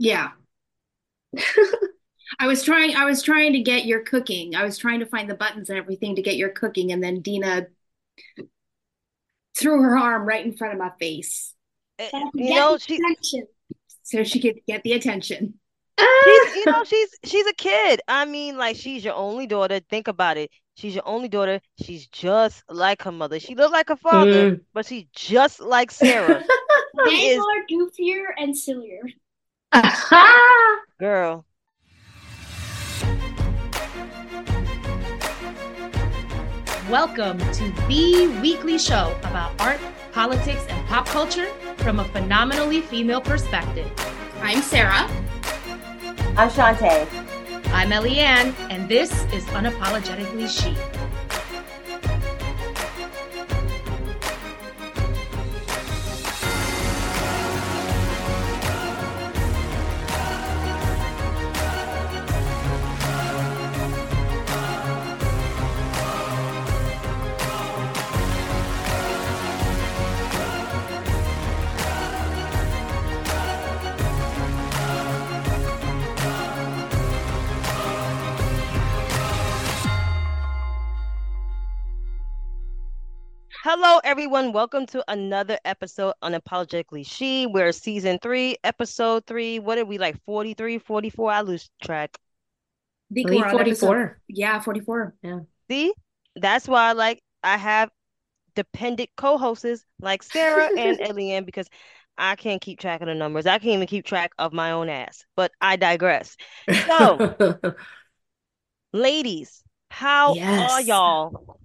Yeah. I was trying I was trying to get your cooking. I was trying to find the buttons and everything to get your cooking and then Dina threw her arm right in front of my face. Eh, So You know, she attention. So she could get the attention. she's you know, she's she's a kid. I mean, like she's your only daughter. Think about it. She's your only daughter. She's just like her mother. She looked like her father, Mm. but she's just like Sara. She They is are goofier and sillier. Girl. Welcome to the weekly show about art, politics, and pop culture from a phenomenally female perspective. I'm Sara. I'm Chantay. I'm Eliann, and this is Unapologetically She. Hello, everyone. Welcome to another episode Unapologetically She. We're season three, episode three. What are we like 43, 44? I lose track. I think I think we're on episode- 44. Yeah, 44. See, that's why like I have dependent co-hosts like Sara and Eliann because I can't keep track of the numbers. I can't even keep track of my own ass. But I digress. So, ladies, how are y'all?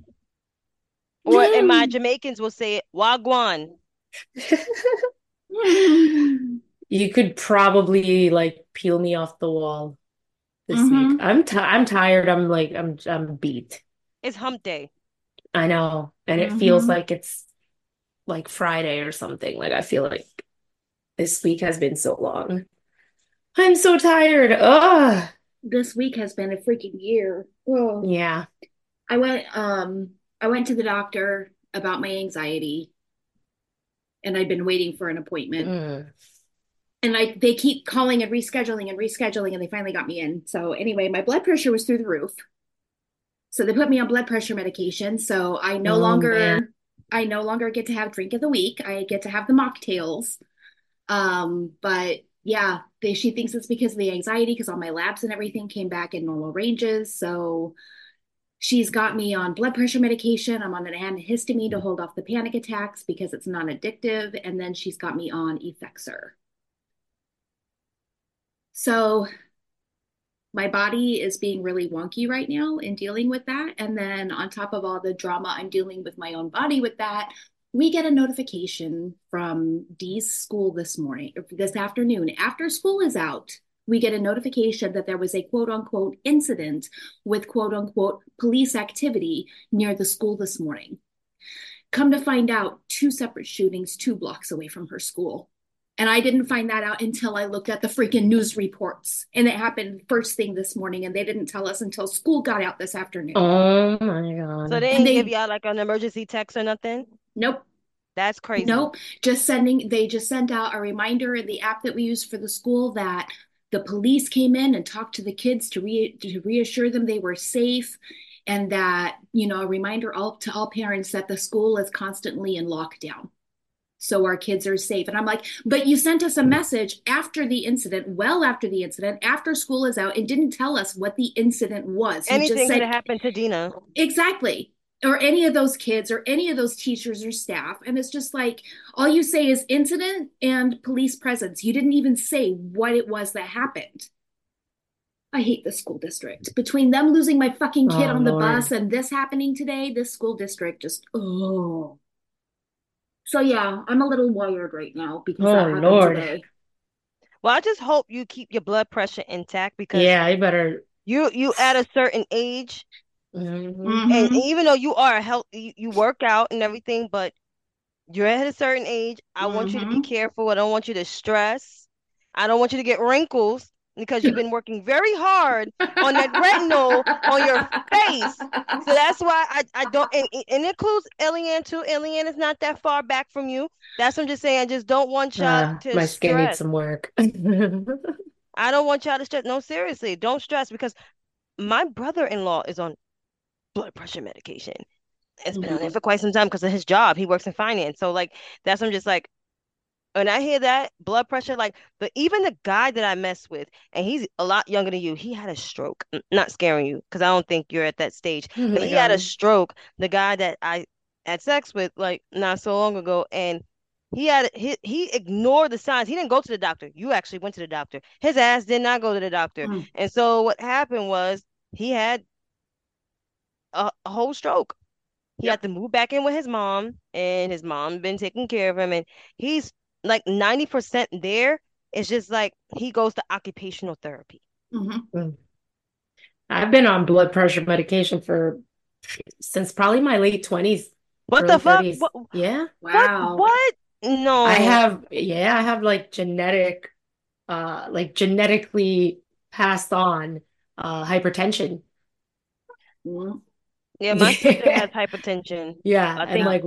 Or and my Jamaicans will say it, Wagwan. You could probably like peel me off the wall this Mhm. week. I'm ti I'm tired. I'm like I'm I'm beat. It's hump day. I know. And it feels Mhm. like it's like Friday or something. Like I feel like this week has been so long. I'm so tired. Ugh. This week has been a freaking year. Oh. Yeah. I went um I went to the doctor about my anxiety and I'd been waiting for an appointment. Mm. And I they keep calling and rescheduling and rescheduling and they finally got me in. So anyway, my blood pressure was through the roof. So they put me on blood pressure medication. So I no Oh, longer man. I no longer get to have drink of the week. I get to have the mocktails. Um, but yeah, they she thinks it's because of the anxiety because all my labs and everything came back in normal ranges. So she's got me on blood pressure medication. I'm on an antihistamine to hold off the panic attacks because it's non-addictive, and then she's got me on Effexor. So my body is being really wonky right now in dealing with that. And then on top of all the drama I'm dealing with my own body with that, we get a notification from Dee's school this morning, this afternoon, after school is out. We get a notification that there was a quote unquote incident with quote unquote police activity near the school this morning. Come to find out, two separate shootings two blocks away from her school. And I didn't find that out until I looked at the freaking news reports. And it happened first thing this morning, and they didn't tell us until school got out this afternoon. Oh my God. So they didn't they- give y'all like an emergency text or nothing? Nope. That's crazy. Nope. Just sending, they just sent out a reminder in the app that we use for the school that the police came in and talked to the kids to re to reassure them they were safe and that, you know, a reminder all to all parents that the school is constantly in lockdown. So our kids are safe. And I'm like, but you sent us a message after the incident, well after the incident, after school is out, and didn't tell us what the incident was. You Anything just said to Dina. Exactly. Or any of those kids or any of those teachers or staff. And it's just like all you say is incident and police presence. You didn't even say what it was that happened. I hate the school district. Between them losing my fucking kid Oh, on the Lord. bus and this happening today, this school district just oh. So yeah, I'm a little wired right now because that Oh, happened Lord. today. Well, I just hope you keep your blood pressure intact because Yeah, you better. you you at a certain age Mhm. and Mhm. even though you are healthy you, you work out and everything but you're at a certain age i want you to be Mhm. careful i don't want you to stress i don't want you to get wrinkles because you've been working very hard on that retinol on your face so that's why i, I don't and, and it includes Eliann too Eliann is not that far back from you that's what i'm just saying i just don't want y'all Uh, to my skin needs some work. I don't want y'all to stress. No, seriously, don't stress because my brother-in-law is on blood pressure medication. It's been on Mm-hmm. it for quite some time because of his job. He works in finance. So like that's I'm just like when I hear that blood pressure, like but even the guy that I mess with, and he's a lot younger than you, he had a stroke. N- Not scaring you because I don't think you're at that stage. Oh But he had a stroke. The guy that I had sex with like not so long ago, and he had he he ignored the signs. He didn't go to the doctor. You actually went to the doctor. His ass did not go to the doctor. Mm. And so what happened was he had a, a whole stroke. He had to move back in with his mom, and his mom been taking care of him, and he's like 90% there. It's just like he goes to occupational therapy. Mhm. I've been on blood pressure medication for since probably my late 20s, What early the fuck? What, Yeah. Wow. what? What? No. I have, yeah, I have like genetic, uh, like genetically passed on uh hypertension. Yeah, my sister has hypertension. Yeah, I and think like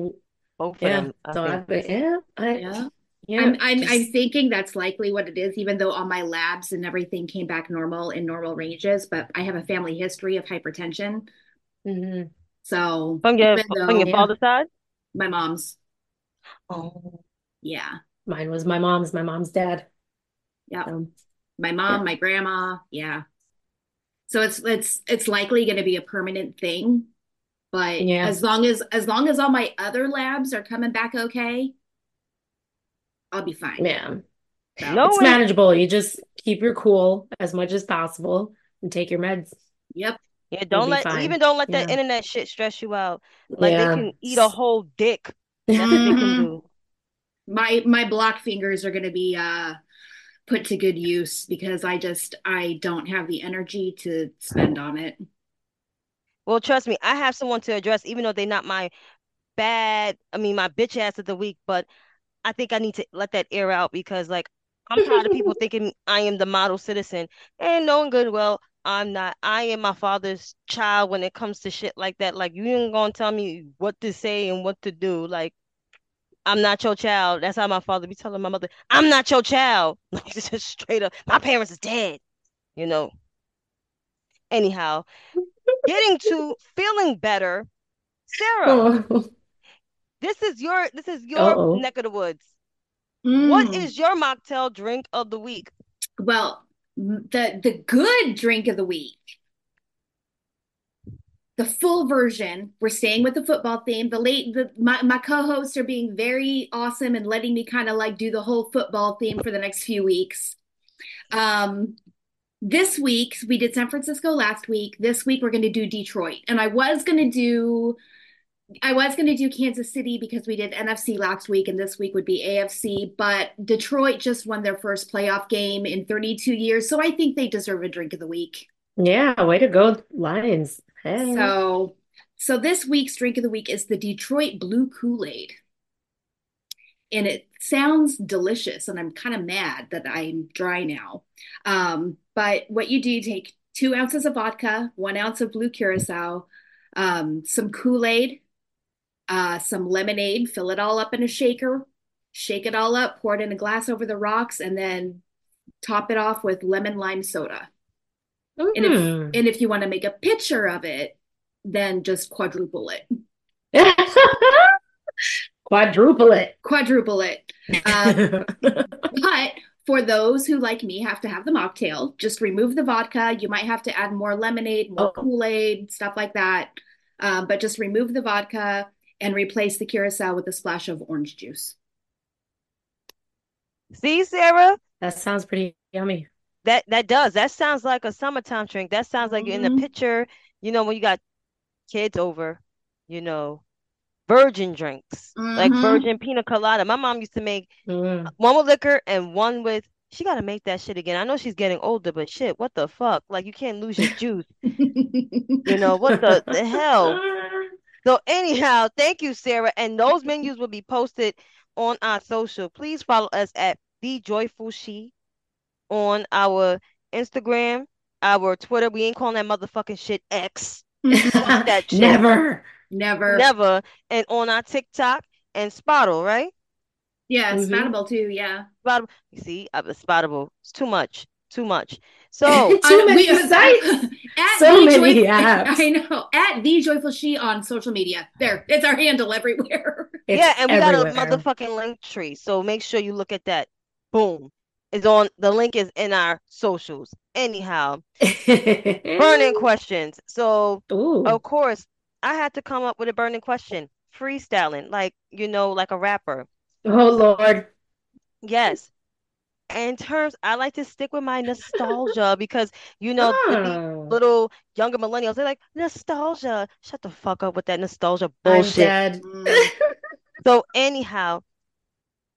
both of yeah, them. I so I've been, yeah, I, yeah. Yeah, I'm I'm I'm thinking that's likely what it is, even though all my labs and everything came back normal in normal ranges. But I have a family history of hypertension, Mhm. so From your even from your Yeah. father's side? my mom's, Oh. yeah, Mine was my mom's, my mom's dad. yeah, So, my mom, my grandma, yeah. So it's it's it's likely going to be a permanent thing, but Yeah. as long as as long as all my other labs are coming back okay, I'll be fine. yeah, So, No it's one- manageable. You just keep your cool as much as possible and take your meds. Yep. Yeah, don't let fine. even don't let that Yeah. internet shit stress you out. Like they can eat a whole dick. That's what they can Mhm. my my block fingers are going to be uh put to good use because I just I don't have the energy to spend on it. Well, trust me, I have someone to address, even though they're not my bad, I mean, my bitch ass of the week, but I think I need to let that air out because, like, I'm tired of people thinking I am the model citizen and knowing good well I'm not. I am my father's child when it comes to shit like that. Like, you ain't gonna tell me what to say and what to do. Like, I'm not your child. That's how my father be telling my mother, I'm not your child. Like, just straight up, my parents is dead, you know. Anyhow, getting to feeling better, Sara. Oh. This is your this is your Uh-oh. neck of the woods. What Mm. is your mocktail drink of the week? Well, the the good drink of the week. The full version. We're staying with the football theme. The late the my, my co-hosts are being very awesome and letting me kind of like do the whole football theme for the next few weeks. Um this week we did San Francisco last week. This week we're going to do Detroit. And I was going to do I was going to do Kansas City because we did NFC last week and this week would be AFC, but Detroit just won their first playoff game in 32 years, so I think they deserve a drink of the week. Yeah, way to go, Lions. Hey. So, so this week's drink of the week is the Detroit Blue Kool-Aid. And it sounds delicious, and I'm kind of mad that I'm dry now. Um, but what you do, you take two ounces of vodka, one ounce of blue curacao, um, some Kool-Aid, uh, some lemonade, fill it all up in a shaker, shake it all up, pour it in a glass over the rocks, and then top it off with lemon lime soda. And if, Mm. and if you want to make a picture of it, then just quadruple it, Quadruple it. quadruple it. Uh, but for those who, like me, have to have the mocktail, just remove the vodka. You might have to add more lemonade, more Oh. Kool-Aid, stuff like that. Um, but just remove the vodka and replace the curacao with a splash of orange juice. See, Sara, That sounds pretty yummy. that that does. That sounds like a summertime drink. That sounds like you're in the Mhm. picture, you know, when you got kids over, you know, virgin drinks, like Mhm. virgin pina colada. My mom used to make Mm. one with liquor and one with she gotta make that shit again. I know she's getting older, but shit, what the fuck? Like you can't lose your juice. You know, what the, the hell? So anyhow, thank you, Sara. And those menus will be posted on our social. Please follow us at the Joyful She on our Instagram, our Twitter. We ain't calling that motherfucking shit X. That shit. Never. Never. Never. And on our TikTok and Spottle, right? Yeah, Mhm. Spoutible too. Yeah. Spottable. You see, uh, Spottable. It's too much. too much. So Too I- many we- sites. At So the many Joy- apps. I know. At the joyful she on social media. There, it's our handle everywhere. It's yeah, and we everywhere. got a motherfucking Linktree. So make sure you look at that. Boom. It's on the link is in our socials. Anyhow, burning questions. So Ooh. of course, I had to come up with a burning question. Freestyling, like you know, like a rapper. Oh Lord. Yes. In terms, I like to stick with my nostalgia because you know Oh, little younger millennials, they're like nostalgia. Shut the fuck up with that nostalgia bullshit. So anyhow,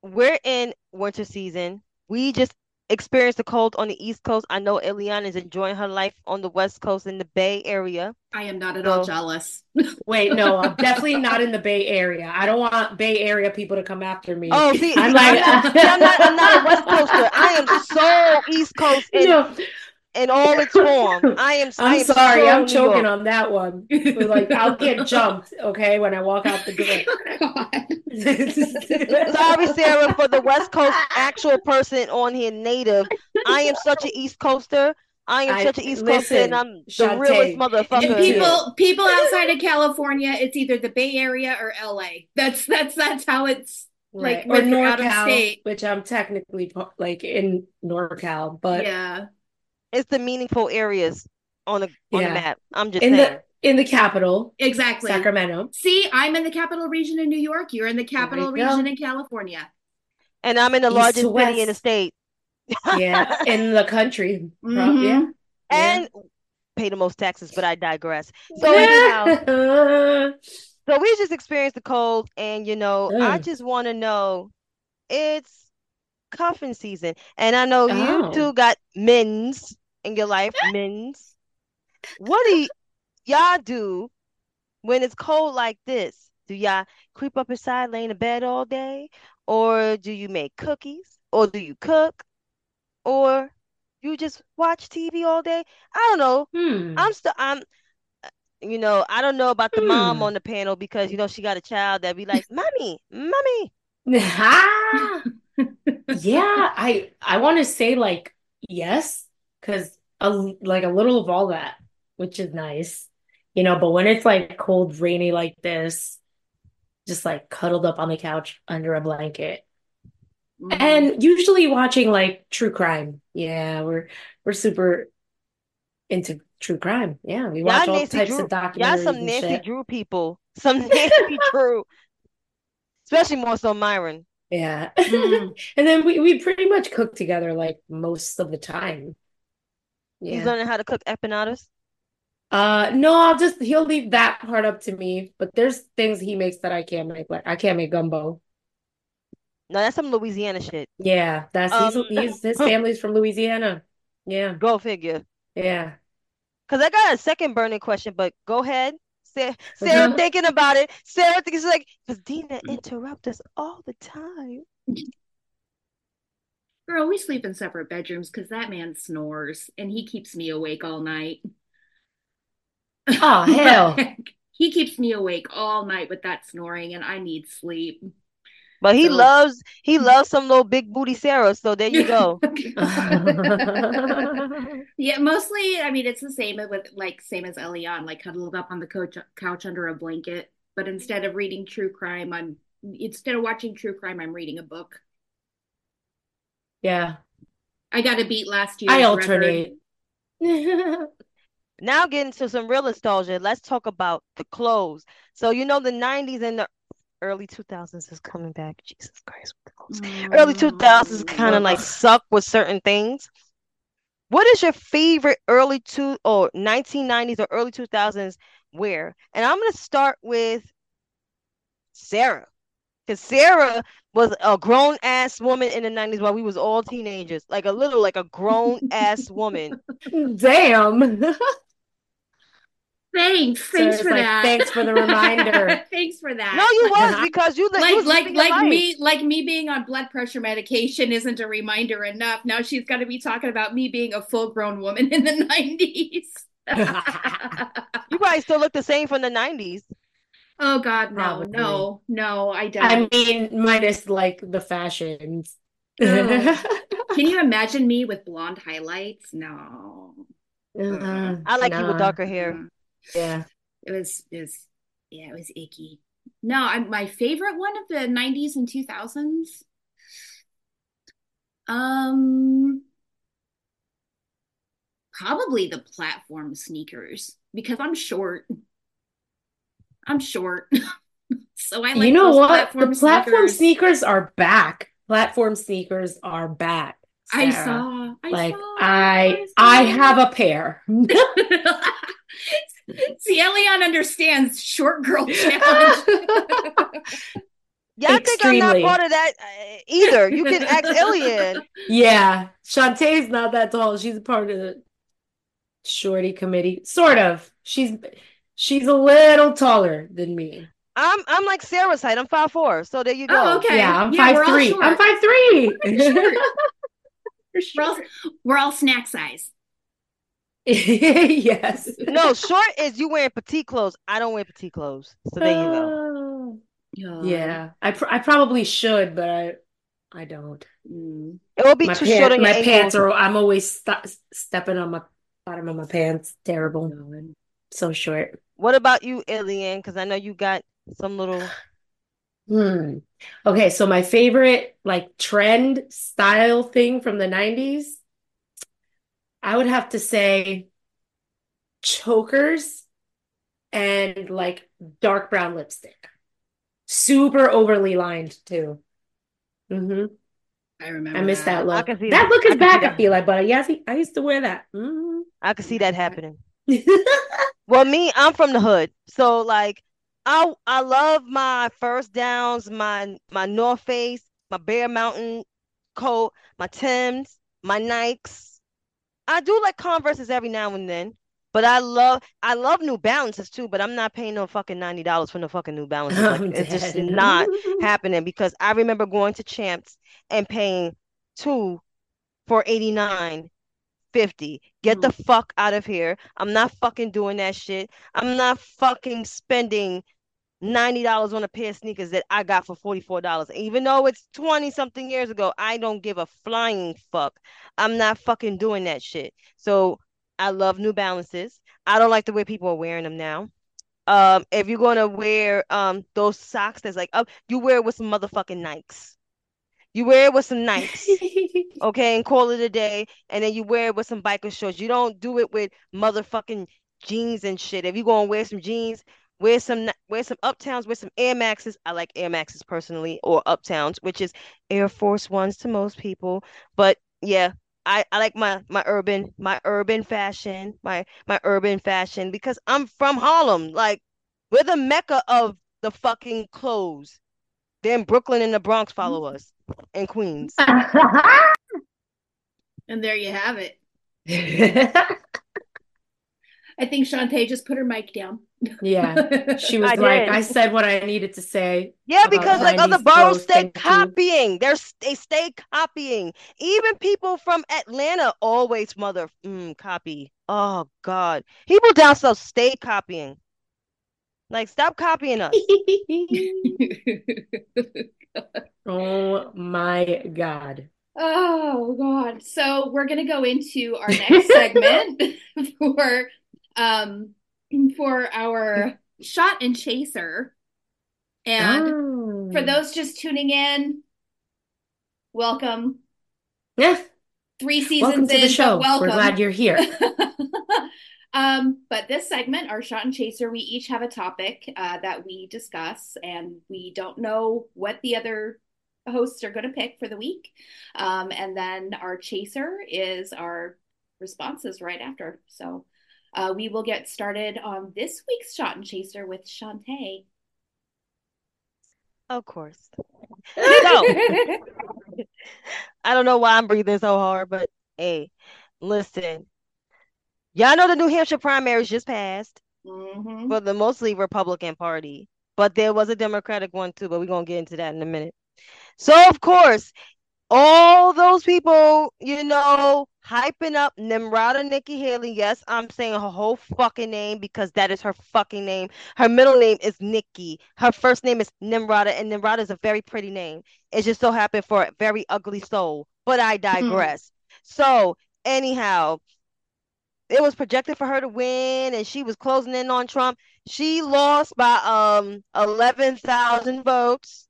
we're in winter season. We just experienced the cold on the East Coast. I know Eliana is enjoying her life on the West Coast in the Bay Area. I am not at all jealous. Wait, no, I'm definitely not in the Bay Area. I don't want Bay Area people to come after me. Oh, see, I'm see, like, I'm, not, I'm not, I'm not a West Coaster. I am so East Coast No, in all its form. I am. I I'm sorry, so I'm choking on that one. Like I'll get jumped, okay, when I walk out the door. Sorry, Sara, for the West Coast actual person on here, native. I am such an East Coaster. I am I- such an East Coaster, and I'm the Chantay, realest motherfucker. And you- people people outside of California, it's either the Bay Area or LA. That's that's that's how it's like Or when you're out of NorCal, state. which I'm technically like in NorCal, but yeah. It's the meaningful areas on the on Yeah. the map. I'm just in saying. the in the capital, Exactly. Sacramento. See, I'm in the capital region in New York. You're in the capital you go. region in California. and I'm in the East largest city in the state. Yeah, in the country. Pro- Mhm. Yeah. and pay the most taxes, but I digress. So anyhow, anyhow. so we just experienced the cold, and you know, I Mm. just want to know, it's cuffing season, and I know Oh. you two got men's in your life, men's. What do y- y'all do when it's cold like this? Do y'all creep up inside, lay in the bed all day, or do you make cookies, or do you cook, or you just watch TV all day? I don't know. Hmm. I'm still I'm you know, I don't know about the mom Hmm. on the panel because you know she got a child that be like, "Mommy, mommy." Ah, yeah, I I want to say like yes, because a, like a little of all that, which is nice, you know. But when it's like cold, rainy like this, just like cuddled up on the couch under a blanket, Mhm. and usually watching like true crime. Yeah, we're we're super into true crime. Yeah, we watch Y'all all Nancy types Drew, of y'all documentaries some and Nancy shit. Drew people. Some Nancy Drew. Especially more so Myron. Yeah. Mm. And then we, we pretty much cook together like most of the time. He's learning how to cook empanadas. Uh no, I'll just he'll leave that part up to me. But there's things he makes that I can't make. Like I can't make gumbo. No, that's some Louisiana shit. Yeah, that's Um, he's he's his family's from Louisiana. Yeah, Go figure. yeah. Cause I got a second burning question, but go ahead. Sara, Sara Uh-huh. thinking about it. Sara thinks like, because Dina interrupts us all the time. Girl, we sleep in separate bedrooms because that man snores and he keeps me awake all night. Oh hell. He keeps me awake all night with that snoring and I need sleep. But he So- loves he loves some little big booty Sara. So there you go. Yeah, mostly, I mean, it's the same with like same as Eliann, like cuddled up on the couch couch under a blanket. But instead of reading true crime, I'm instead of watching true crime, I'm reading a book. Yeah. I got a beat last year. I alternate. Now getting to some real nostalgia. Let's talk about the clothes. So you know the 90s and the early 2000s is coming back. Jesus Christ. with the clothes. Mm-hmm. Early 2000s kind of like suck with certain things. What is your favorite early two or 1990s or early 2000s wear? And I'm gonna start with Sara. Because Sara was a grown ass woman in the 90s while we was all teenagers. Like a little like a grown ass woman. Damn. Thanks, So thanks it's for like, that. thanks for the reminder. thanks for that. No, you was because you, li- you like like like me like me being on blood pressure medication isn't a reminder enough. Now she's got to be talking about me being a full grown woman in the nineties. You probably still look the same from the 90s. Oh God, no, Probably. no, no, I I don't. I mean, minus like the fashions. No. Can you imagine me with blonde highlights? No. Uh, I like you with darker hair. Yeah. It was it was yeah, it was icky. No, I'm my favorite one of the 90s and 2000s. Um probably the platform sneakers because I'm short. I'm short. so I like you know what? platform the platform sneakers. sneakers are back. Platform sneakers are back. I saw. I Like saw. I saw. I have a pair. See, Eliann understands short girl challenge. Yeah, I think I'm not part of that uh, either. You can ask Eliann. Yeah, Chantay's not that tall. She's a part of the shorty committee. Sort of. She's she's a little taller than me. I'm I'm like Sara's height. I'm five four. So there you go. Oh, okay. Yeah, I'm Yeah, five three. I'm five three. Short. For We're all, we're all snack size. yes. No, short is you wearing petite clothes. I don't wear petite clothes. So there you go. go. Yeah, I pr I probably should, but I I don't. Mm. It will be My too pant- short on your my pants ankles. are. I'm always st stepping on my bottom of my pants. Terrible. So short. What about you, Eliann? Because I know you got some little. Hmm. Okay, so my favorite like trend style thing from the 90s, I would have to say chokers and like dark brown lipstick. Super overly lined too. hmm I remember. I miss that I look. can That that. look is can back, I feel like, but yes, I used to wear that. Mhm. I can see that happening. Well, me, I'm from the hood, so like, I I love my first downs, my my North Face, my Bear Mountain coat, my Timbs, my Nikes. I do like Converses every now and then, but I love I love New Balances too. But I'm not paying no fucking ninety dollars for no fucking New Balances. Like it's just oh, not happening because I remember going to Champs and paying two for 89 50 get the fuck out of here. I'm not fucking doing that shit. I'm not fucking spending $90 on a pair of sneakers that i got for $44 even though it's 20 something years ago i don't give a flying fuck. I'm not fucking doing that shit. So i love new balances. I don't like the way people are wearing them now. Um if you're gonna wear um those socks that's like up you wear it with some motherfucking nikes you wear it with some nikes okay, and call it a day, and then you wear it with some biker shorts. You don't do it with motherfucking jeans and shit. If you gonna wear some jeans, wear some wear some uptowns, wear some Air Maxes. I like Air Maxes personally, or uptowns, which is Air Force Ones to most people. But yeah, I, I like my my urban my urban fashion, my my urban fashion because I'm from Harlem. Like we're the mecca of the fucking clothes. Then Brooklyn and the Bronx follow us, and Queens. And there you have it. I think Chantay just put her mic down. Yeah, she was I like, did. I said what I needed to say. Yeah, because like 90s other boroughs clothes, stay copying. They're they stay copying. Even people from Atlanta always mother mm, copy. Oh God, people down south stay copying. Like stop copying us. Oh my God. Oh God. So we're gonna go into our next segment for um for our shot and chaser. And for Oh. those just tuning in, welcome. Yeah, Three seasons welcome to in, the show. welcome. We're glad you're here. um, but this segment, our shot and chaser, we each have a topic uh, that we discuss, and we don't know what the other hosts are going to pick for the week. Um, and then our chaser is our responses right after. So uh, we will get started on this week's shot and chaser with Chantay. Of course. So I don't know why I'm breathing so hard, but hey, listen. Y'all know the New Hampshire primaries just passed. Mhm. for the mostly Republican Party, but there was a Democratic one too, but we're gonna get into that in a minute. So of course, all those people, you know, hyping up Nimrata Nikki Haley. Yes, I'm saying her whole fucking name because that is her fucking name. Her middle name is Nikki. Her first name is Nimrata, and Nimrata is a very pretty name. It just so happened for a very ugly soul but I digress. So, anyhow, it was projected for her to win and she was closing in on Trump. She lost by um 11,000 votes.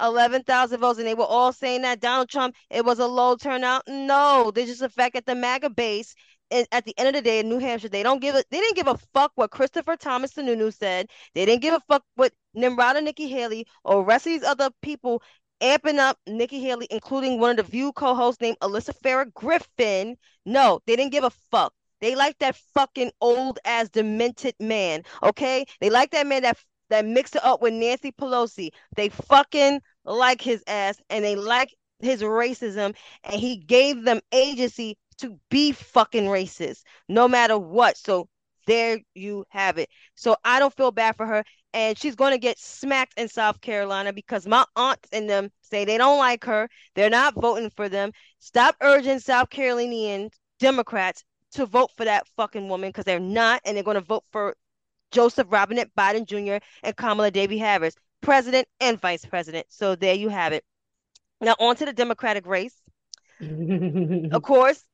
11,000 votes, and they were all saying that Donald Trump, it was a low turnout. No, they just affect at the MAGA base. At the end of the day, in New Hampshire, they don't give a they didn't give a fuck what Christopher Thomas Sununu said. They didn't give a fuck what Nimrod and Nikki Haley or rest of these other people amping up Nikki Haley, including one of the View co-hosts named Alyssa Farah Griffin. No, they didn't give a fuck. They like that fucking old ass demented man. Okay, they like that man that that mixed it up with Nancy Pelosi. They fucking like his ass and they like his racism, and he gave them agency to be fucking racist, no matter what. So there you have it. So I don't feel bad for her. And she's going to get smacked in South Carolina because my aunts and them say they don't like her. They're not voting for them. Stop urging South Carolinian Democrats to vote for that fucking woman because they're not, and they're going to vote for Joseph Robinette Biden Jr. and Kamala Devi Harris, president and vice president. So there you have it. Now on to the Democratic race. of course,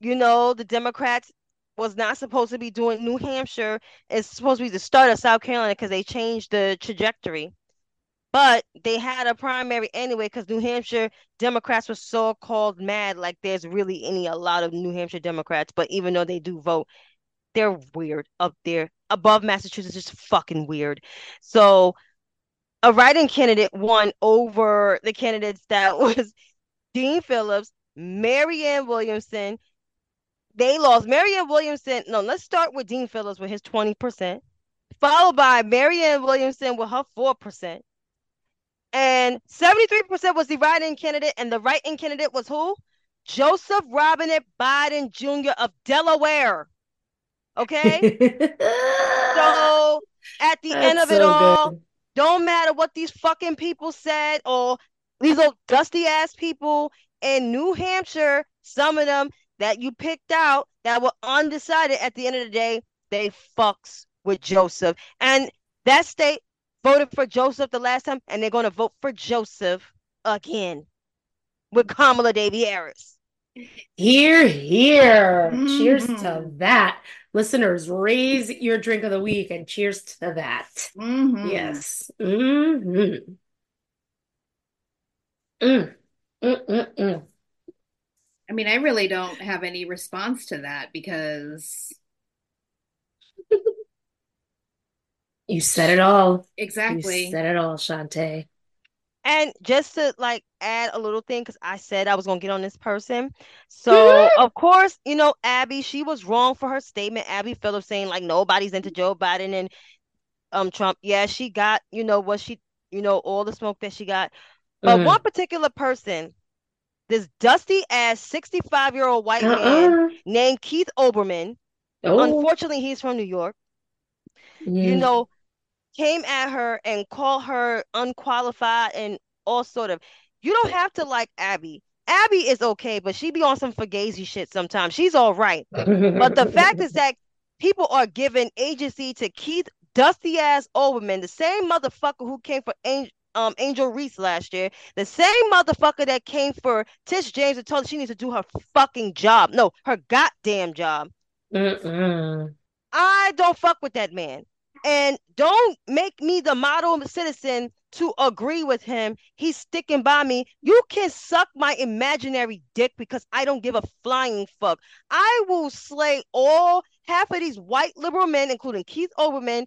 you know the Democrats was not supposed to be doing New Hampshire. It's supposed to be the start of South Carolina because they changed the trajectory. But they had a primary anyway because New Hampshire Democrats were so called mad, like there's really any a lot of New Hampshire Democrats. But even though they do vote, they're weird up there above Massachusetts, just fucking weird. So a writing candidate won over the candidates that was Dean Phillips, Marianne Williamson. They lost Marianne Williamson. No, let's start with Dean Phillips with his 20%, followed by Marianne Williamson with her 4%. And 73% was the write-in candidate, and the write-in candidate was who? Joseph Robinette Biden Jr. of Delaware. Okay. so at the That's end of it all, good. don't matter what these fucking people said or these old dusty ass people in New Hampshire, some of them that you picked out that were undecided at the end of the day, they fucks with Joseph. And that state voted for Joseph the last time, and they're going to vote for Joseph again with Kamala Devi Harris. Here, here. Cheers to that. Listeners, raise your drink of the week and cheers to that. Mhm. Yes. hmm Mm. Mm, mm, mm. I mean, I really don't have any response to that because You said it all. Exactly. You said it all, Shantae. And just to like add a little thing, because I said I was gonna get on this person. So of course, you know, Abby, she was wrong for her statement. Abby Phillips saying like nobody's into Joe Biden and um Trump. Yeah, she got, you know, what she, you know, all the smoke that she got. But Mm. one particular person, this dusty ass 65 year old white man Uh-uh. named Keith Olbermann, Oh. unfortunately, he's from New York, you Mm. know, came at her and called her unqualified and all sort of. You don't have to like Abby. Abby is okay, but she be on some fugazi shit sometimes. She's all right. But the fact is that people are giving agency to Keith Dusty ass Olbermann, the same motherfucker who came for Angel, um, Angel Reese last year, the same motherfucker that came for Tish James and told her she needs to do her fucking job. No, her goddamn job. Mm-mm. I don't fuck with that man. And don't make me the model citizen to agree with him. He's sticking by me. You can suck my imaginary dick because I don't give a flying fuck. I will slay all half of these white liberal men, including Keith Olbermann,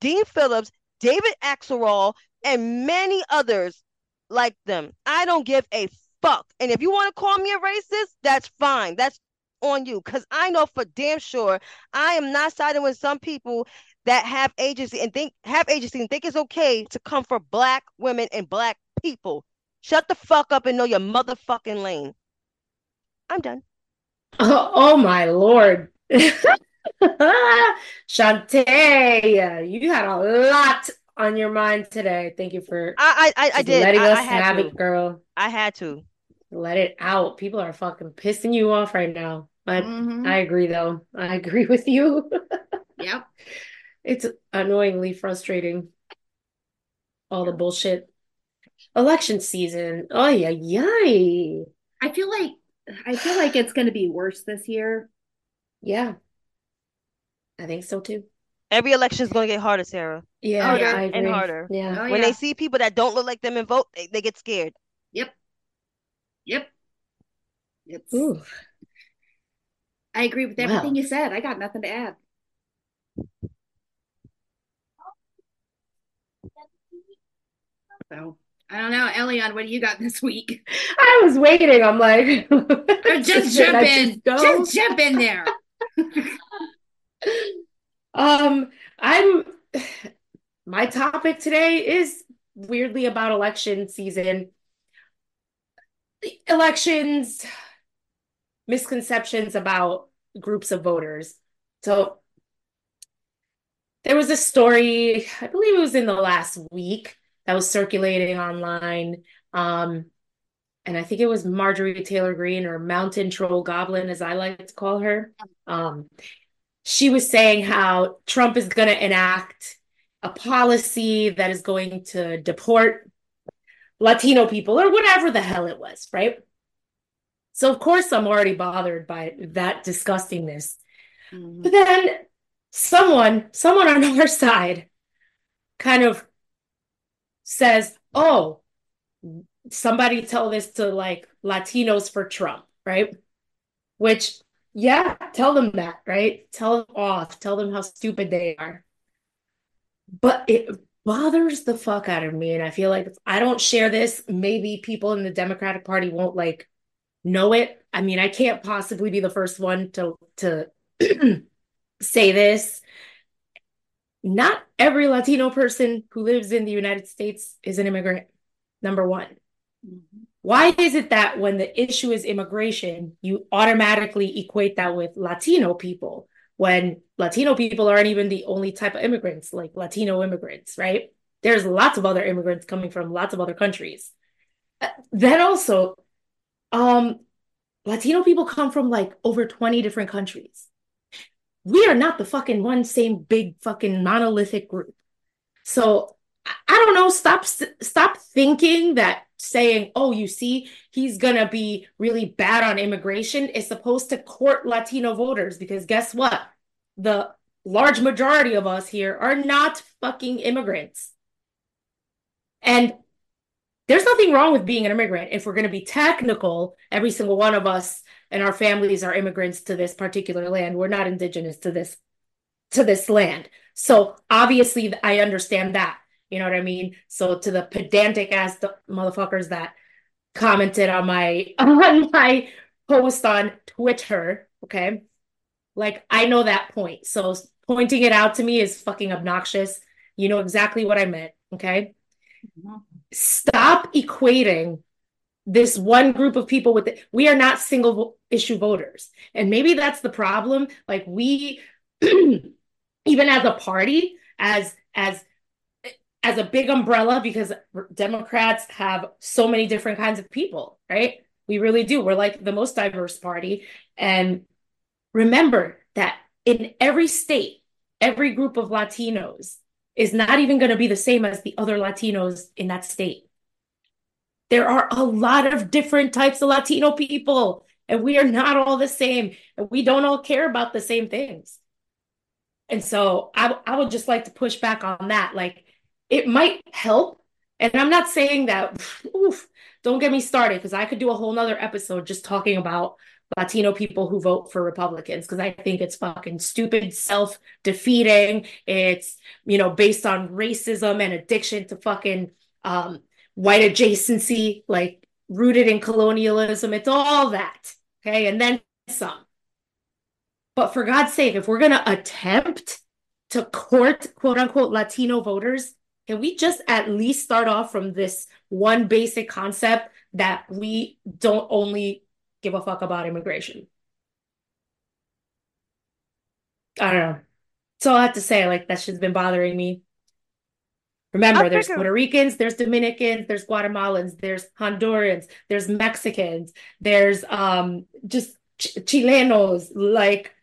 Dean Phillips, David Axelrod, and many others like them. I don't give a fuck. And if you want to call me a racist, that's fine. That's on you because I know for damn sure I am not siding with some people that have agency and think have agency and think it's okay to come for black women and black people. Shut the fuck up and know your motherfucking lane. I'm done. Oh, oh my Lord. Chantay, you had a lot on your mind today. Thank you for I I I, I did. letting I, us I had have to. it, girl. I had to. Let it out. People are fucking pissing you off right now. But Mhm. I agree, though. I agree with you. Yep. It's annoyingly frustrating. All the bullshit. election season. Oh yeah, yay. I feel like I feel like it's going to be worse this year. Yeah. I think so too. Every election is going to get harder, Sara. Yeah, Oh, yeah. I And harder. Yeah. Oh When yeah. they see people that don't look like them and vote, they, they get scared. Yep. Yep. It's Ooh. I agree with Wow. everything you said. I got nothing to add. So I don't know, Eliann, what do you got this week? I was waiting. I'm like, Just jump in. just? Just jump in there. Um, I'm my topic today is weirdly about election season. Elections, misconceptions about groups of voters. So there was a story, I believe it was in the last week, that was circulating online. Um, and I think it was Marjorie Taylor Greene or Mountain Troll Goblin, as I like to call her. Um, she was saying how Trump is going to enact a policy that is going to deport Latino people or whatever the hell it was, right? So, of course, I'm already bothered by that disgustingness. Mhm. But then someone, someone on our side kind of says, oh, somebody tell this to like Latinos for Trump, right? Which, yeah, tell them that, right? Tell them off, tell them how stupid they are. But it bothers the fuck out of me. And I feel like if I don't share this, maybe people in the Democratic Party won't like know it. I mean, I can't possibly be the first one to to say this. Not every Latino person who lives in the United States is an immigrant, number one. Mhm. Why is it that when the issue is immigration, you automatically equate that with Latino people when Latino people aren't even the only type of immigrants, like Latino immigrants, right? There's lots of other immigrants coming from lots of other countries. Uh, Then also, um, Latino people come from like over 20 different countries. We are not the fucking one same big fucking monolithic group. So I don't know. Stop, stop thinking that saying, "Oh, you see, he's gonna be really bad on immigration" is supposed to court Latino voters because guess what? The large majority of us here are not fucking immigrants. And there's nothing wrong with being an immigrant. If we're to be technical, every single one of us and our families are immigrants to this particular land. We're not indigenous to this to this land. So obviously I understand that. You know what I mean? So to the pedantic ass the motherfuckers that commented on my on my post on Twitter, okay? Like I know that point. So pointing it out to me is fucking obnoxious. You know exactly what I meant, okay? Mhm. Stop equating this one group of people with it. We are not single issue voters. And maybe that's the problem. Like we even as a party, as as as a big umbrella because Democrats have so many different kinds of people, right? We really do. We're like the most diverse party. And remember that in every state, every group of Latinos is not even going to be the same as the other Latinos in that state. There are a lot of different types of Latino people, and we are not all the same, and we don't all care about the same things. And so I, I would just like to push back on that. Like, it might help. And I'm not saying that, oof, don't get me started, because I could do a whole nother episode just talking about Latino people who vote for Republicans, because I think it's fucking stupid, self-defeating. It's, you know, based on racism and addiction to fucking um, white adjacency, like rooted in colonialism. It's all that. Okay. And then some. But for God's sake, if we're going to attempt to court quote unquote Latino voters, can we just at least start off from this one basic concept that we don't only give a fuck about immigration? I don't know. All I have to say. Like, that shit's been bothering me. Remember, I there's Puerto Ricans, there's Dominicans, there's Guatemalans, there's Hondurans, there's Mexicans, there's um just Ch Chilenos, like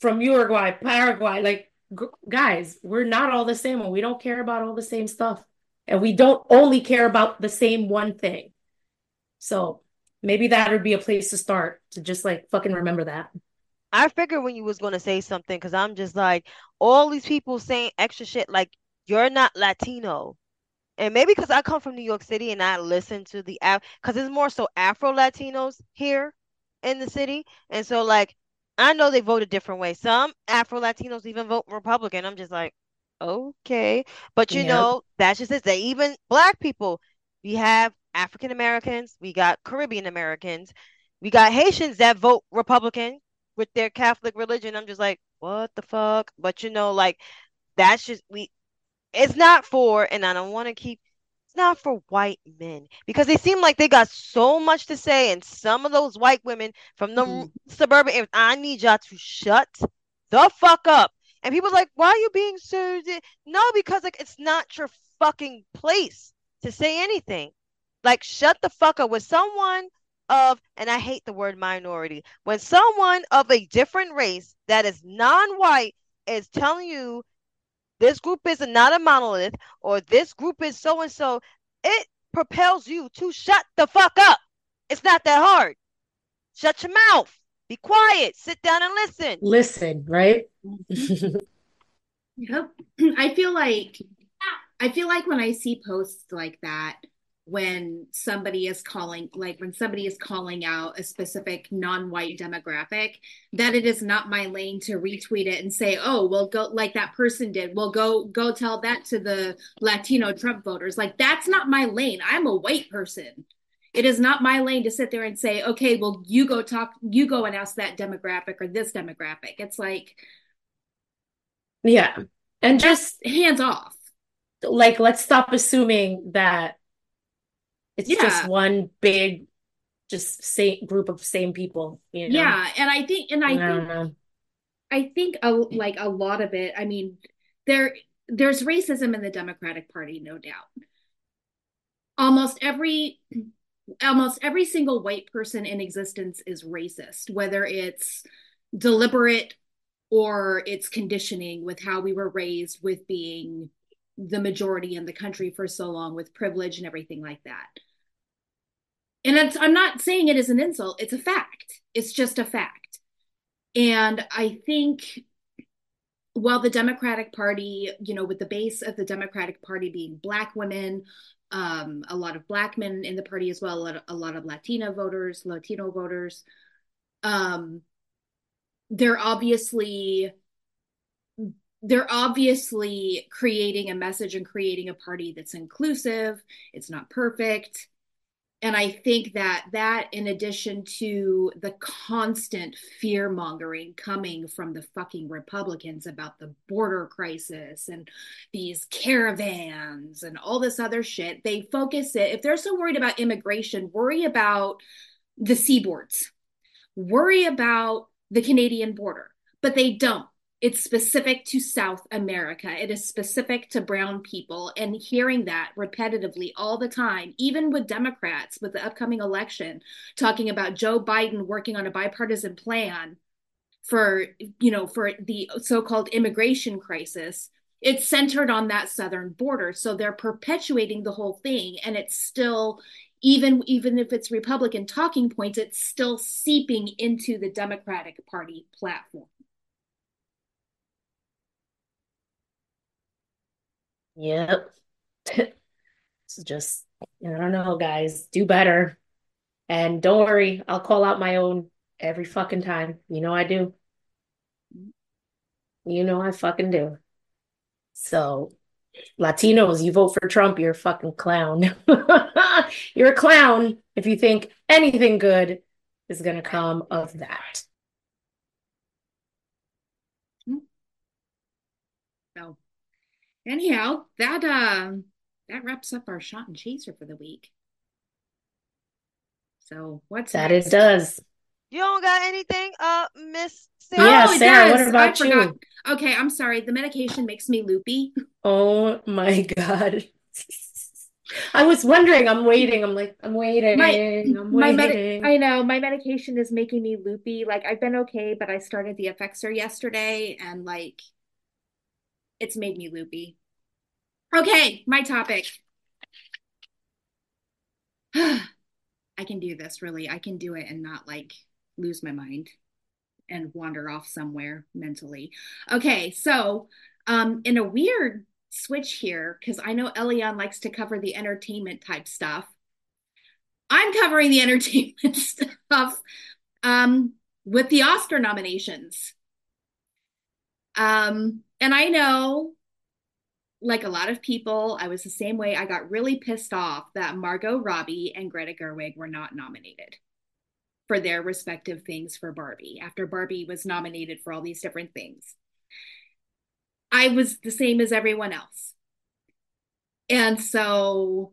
from Uruguay, Paraguay. Like, g- guys, we're not all the same and we don't care about all the same stuff. and we don't only care about the same one thing. So maybe that would be a place to start to just like fucking remember that. I figured when you was gonna say something because I'm just like all these people saying extra shit like you're not Latino, and maybe because I come from New York City and I listen to the app because it's more so Afro Latinos here in the city, and so like I know they vote a different way. Some Afro Latinos even vote Republican. I'm just like, okay, but you Yep. know that's just it. They even black people. We have African Americans, we got Caribbean Americans, we got Haitians that vote Republican with their Catholic religion. I'm just like, what the fuck? But you know, like that's just we. It's not for, and I don't want to keep. It's not for white men because they seem like they got so much to say, and some of those white women from the Mhm. suburban areas, I need y'all to shut the fuck up. And people are like, why are you being so? di-" No, because like it's not your fucking place to say anything. Like, shut the fuck up. When someone of, and I hate the word minority, when someone of a different race that is non-white is telling you this group is not a monolith or this group is so and so, it propels you to shut the fuck up. It's not that hard. Shut your mouth. Be quiet. Sit down and listen. Listen, right? Yep. I feel like I feel like when I see posts like that, when somebody is calling, like when somebody is calling out a specific non-white demographic, that it is not my lane to retweet it and say, "Oh, well, go like that person did. Well, go go tell that to the Latino Trump voters." Like that's not my lane. I'm a white person. It is not my lane to sit there and say, "Okay, well, you go talk, you go and ask that demographic or this demographic." It's like Yeah. And just hands off. like let's stop assuming that it's just one big just same group of same people, you know? Yeah, and I think, and I I think, know. I think, a, like a lot of it. I mean, there, there's racism in the Democratic Party, no doubt. Almost every, almost every single white person in existence is racist, whether it's deliberate or it's conditioning with how we were raised with being the majority in the country for so long with privilege and everything like that. And I'm not saying it is an insult, it's a fact. It's just a fact. And I think while the Democratic Party, you know, with the base of the Democratic Party being Black women, um, a lot of Black men in the party as well, a lot of, a lot of Latina voters, Latino voters, um, they're obviously they're obviously creating a message and creating a party that's inclusive. It's not perfect. And I think that that in addition to the constant fear mongering coming from the fucking Republicans about the border crisis and these caravans and all this other shit, they focus it. If they're so worried about immigration, worry about the seaboards, worry about the Canadian border, but they don't. It's specific to South America. It is specific to brown people. And hearing that repetitively all the time, even with Democrats with the upcoming election, talking about Joe Biden working on a bipartisan plan for, you know, for the so-called immigration crisis, it's centered on that southern border. So they're perpetuating the whole thing. And it's still even even if it's Republican talking points, it's still seeping into the Democratic Party platform. Yep. It's just, I don't know, guys. Do better. And don't worry, I'll call out my own every fucking time. You know I do. You know I fucking do. So, Latinos, you vote for Trump, you're a fucking clown. You're a clown if you think anything good is going to come of that. So anyhow, that um that wraps up our shot and chaser for the week. So what's That next? it does. You don't got anything, uh, Miss Sara? Yeah, Oh, it Sara, what about I forgot. you? Okay, I'm sorry. The medication makes me loopy. Oh my God. I was wondering, I'm waiting. I'm like, I'm waiting. My I'm my med waiting. I know my medication is making me loopy. Like I've been okay, but I started the Effexor yesterday and like it's made me loopy. Okay, my topic. I can do this really. I can do it and not like lose my mind and wander off somewhere mentally. Okay, so um in a weird switch here, because I know Eliann likes to cover the entertainment type stuff. I'm covering the entertainment stuff um with the Oscar nominations. Um, and I know like a lot of people, I was the same way. I got really pissed off that Margot Robbie and Greta Gerwig were not nominated for their respective things for Barbie after Barbie was nominated for all these different things. I was the same as everyone else. And so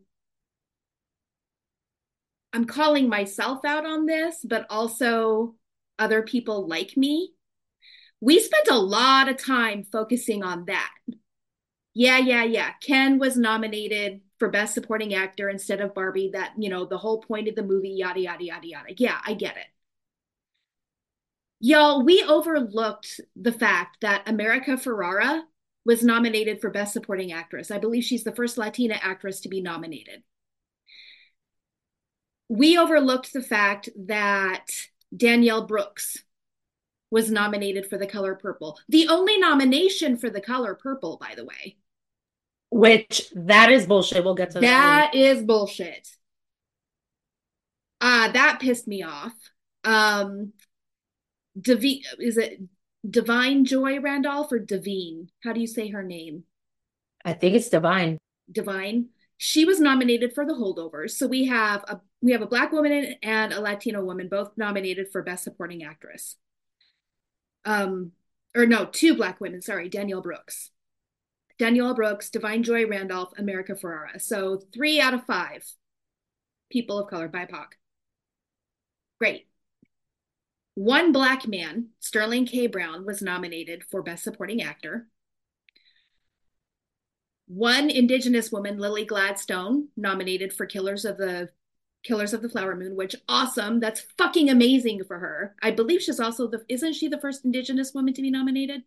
I'm calling myself out on this, but also other people like me. We spent a lot of time focusing on that yeah, yeah, yeah. Ken was nominated for Best Supporting Actor instead of Barbie. That, you know, the whole point of the movie, yada, yada, yada, yada. Yeah, I get it. Y'all, we overlooked the fact that America Ferrera was nominated for Best Supporting Actress. I believe she's the first Latina actress to be nominated. We overlooked the fact that Danielle Brooks was nominated for The Color Purple. The only nomination for The Color Purple, by the way. Which that is bullshit. We'll get to that. That is bullshit. Uh that pissed me off. Um Devi is it Divine Joy Randolph or Devine? How do you say her name? I think it's Divine. Divine. She was nominated for the holdovers. So we have a we have a black woman and a Latino woman both nominated for best supporting actress. Um or no, two black women, sorry, Danielle Brooks. Danielle Brooks, Divine Joy Randolph, America Ferrera. So three out of five people of color, BIPOC. Great. One black man, Sterling K. Brown, was nominated for Best Supporting Actor. One Indigenous woman, Lily Gladstone, nominated for Killers of the Killers of the Flower Moon, which awesome. That's fucking amazing for her. I believe she's also the isn't she the first Indigenous woman to be nominated?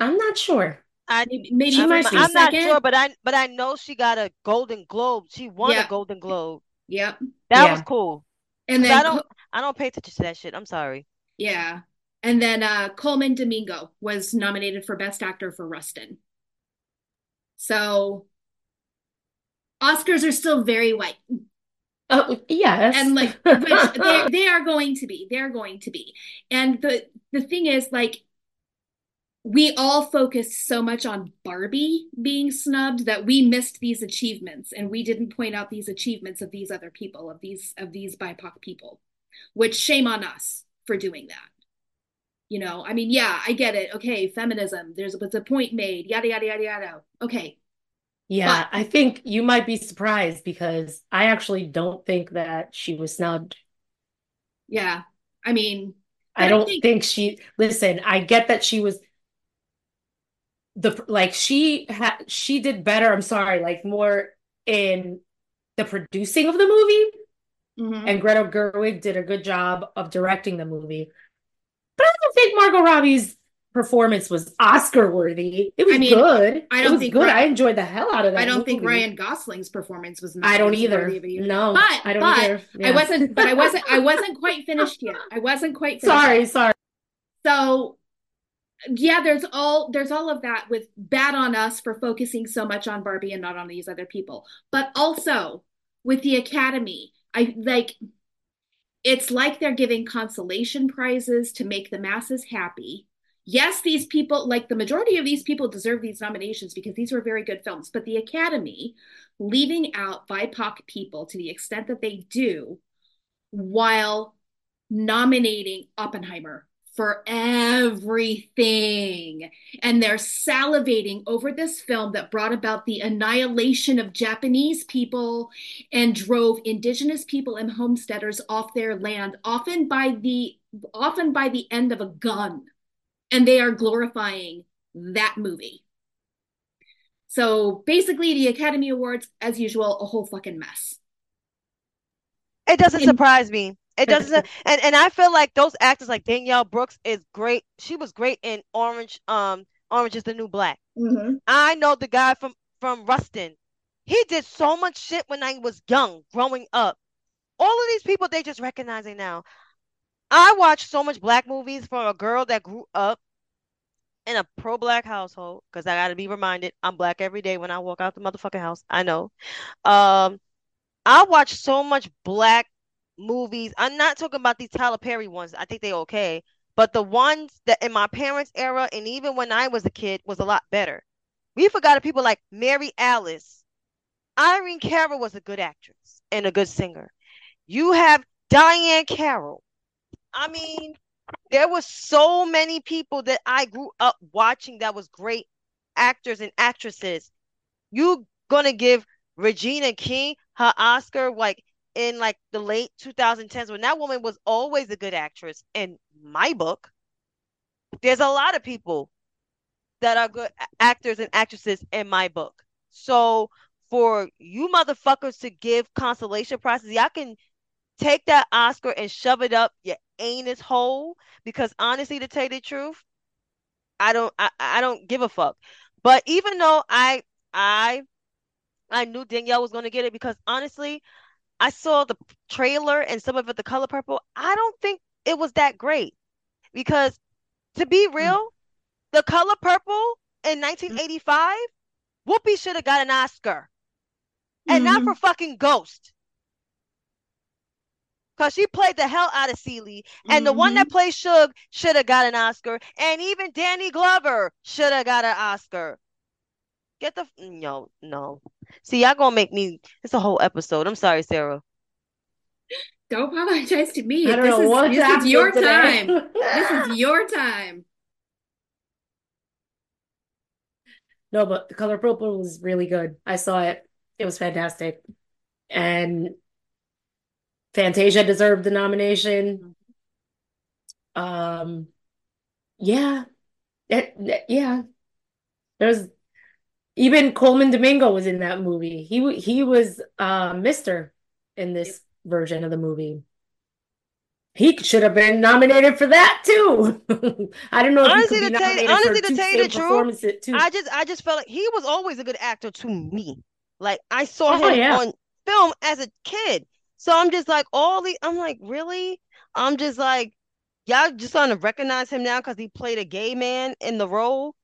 I'm not sure. I maybe, maybe I'm, I'm not sure, but I but I know she got a Golden Globe. She won yeah. a Golden Globe. Yep, that yeah. was cool. And then I don't I don't pay attention to that shit. I'm sorry. Yeah, and then uh Colman Domingo was nominated for Best Actor for Rustin. So Oscars are still very white. Oh yes, and like they they are going to be. They're going to be. And the the thing is, like we all focused so much on Barbie being snubbed that we missed these achievements and we didn't point out these achievements of these other people of these of these BIPOC people, which shame on us for doing that. You know, I mean, yeah, I get it. Okay, feminism. There's was a point made. Yada yada yada yada. Okay. Yeah, but, I think you might be surprised because I actually don't think that she was snubbed. Yeah, I mean, I don't think, think she. Listen, I get that she was the like she had she did better i'm sorry like more in the producing of the movie mm-hmm. and greta gerwig did a good job of directing the movie but i don't think margot robbie's performance was oscar worthy. It was I mean, good. I don't think good. Ryan, i enjoyed the hell out of that i don't movie. think ryan gosling's performance was i don't either. no but i don't but either. yeah. i wasn't but i wasn't i wasn't quite finished yet. I wasn't quite sorry sorry. So yeah there's all there's all of that with bad on us for focusing so much on barbie and not on these other people. But also with the academy i like it's like they're giving consolation prizes to make the masses happy yes these people like the majority of these people deserve these nominations because these were very good films but the academy leaving out bipoc people to the extent that they do while nominating oppenheimer for everything. And they're salivating over this film that brought about the annihilation of Japanese people and drove indigenous people and homesteaders off their land, often by the often by the end of a gun. And they are glorifying that movie. So basically, the Academy Awards, as usual, a whole fucking mess. It doesn't surprise me it doesn't and and I feel like those actors like Danielle Brooks is great. She was great in Orange um Orange is the New Black. Mm-hmm. I know the guy from from Rustin. He did so much shit when I was young, growing up. all of these people they just recognizing now. I watched so much black movies from a girl that grew up in a pro black household because I gotta be reminded I'm black every day when I walk out the motherfucking house. I know. Um, I watch so much black movies. I'm not talking about these Tyler Perry ones. I think they're okay, but the ones that in my parents' era and even when I was a kid was a lot better. We forgot people like Mary Alice. Irene Cara was a good actress and a good singer. You have Diahann Carroll. I mean, there were so many people that I grew up watching that was great actors and actresses. You gonna give Regina King her Oscar like in like the late 2010s when that woman was always a good actress in my book. There's a lot of people that are good actors and actresses in my book. So for you motherfuckers to give consolation prizes, y'all can take that Oscar and shove it up your anus hole. Because honestly, to tell you the truth, I don't I, I don't give a fuck. But even though I I I knew Danielle was gonna get it because honestly, I saw the trailer and some of it, the color purple. I don't think it was that great because to be hmm. real, mm. the color purple in 1985, mm. Whoopi should have got an Oscar, and mm-hmm. not for fucking Ghost. Cause she played the hell out of Celie, and mm-hmm. the one that mm-hmm. played Shug should have got an Oscar, and even Danny Glover should have got an Oscar. Get the no, no. See, y'all gonna make me. It's a whole episode. I'm sorry, Sara. Don't apologize to me. I don't this know is, what this is your today. time. this is your time. No, but the color purple was really good. I saw it. It was fantastic. And Fantasia deserved the nomination. Um yeah. It, yeah. There's even Colman Domingo was in that movie. He he was uh Mister in this version of the movie. He should have been nominated for that too. I don't know. honestly, to tell, you, honestly, to tell you the truth, I just I just felt like he was always a good actor to me. Like I saw oh, him yeah. on film as a kid, so I'm just like all the. I'm like really. I'm just like y'all just trying to recognize him now because he played a gay man in the role.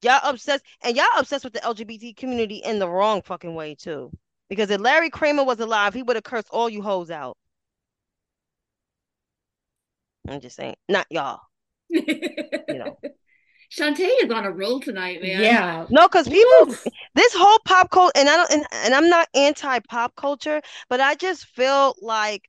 Y'all obsessed, and y'all obsessed with the LGBT community in the wrong fucking way too. Because if Larry Kramer was alive, he would have cursed all you hoes out. I'm just saying, not y'all. you know. Chantay is on a roll tonight, man. Yeah. No, because people, this whole pop culture, and I don't, and, and I'm not anti pop culture, but I just feel like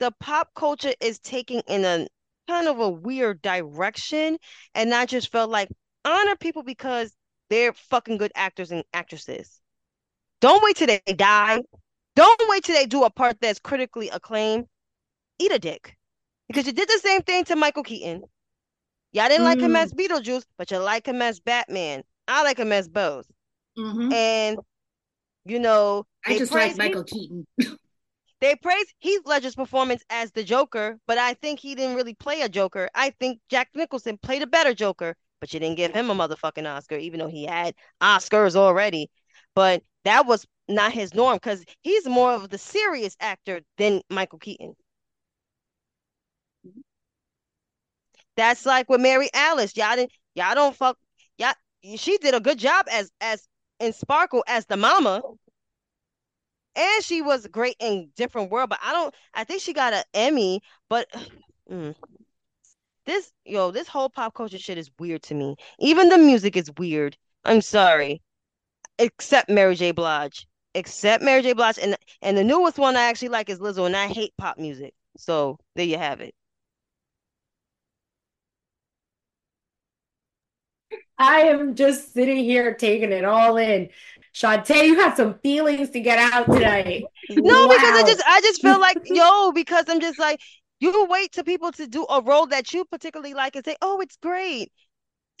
the pop culture is taking in a kind of a weird direction, and I just felt like honor people because they're fucking good actors and actresses. Don't wait till they die. Don't wait till they do a part that's critically acclaimed. Eat a dick. Because you did the same thing to Michael Keaton. Y'all didn't mm. like him mm. as Beetlejuice, but you like him as Batman. I like him as both. Mm-hmm. And you know, I just like Michael Keaton. they praise Heath Ledger's performance as the Joker, but I think he didn't really play a Joker. I think Jack Nicholson played a better Joker but you didn't give him a motherfucking Oscar, even though he had Oscars already. But that was not his norm because he's more of the serious actor than Michael Keaton. That's like with Mary Alice. Y'all didn't y'all don't fuck y'all she did a good job as as in Sparkle as the mama. And she was great in different world, but I don't I think she got an Emmy, but mm, this yo, this whole pop culture shit is weird to me. Even the music is weird. I'm sorry. Except Mary J. Blige. Except Mary J. Blige. And and the newest one I actually like is Lizzo, and I hate pop music. So there you have it. I am just sitting here taking it all in. Chantay, you have some feelings to get out tonight. No, wow. because I just I just feel like yo, because I'm just like you wait to people to do a role that you particularly like and say, "Oh, it's great,"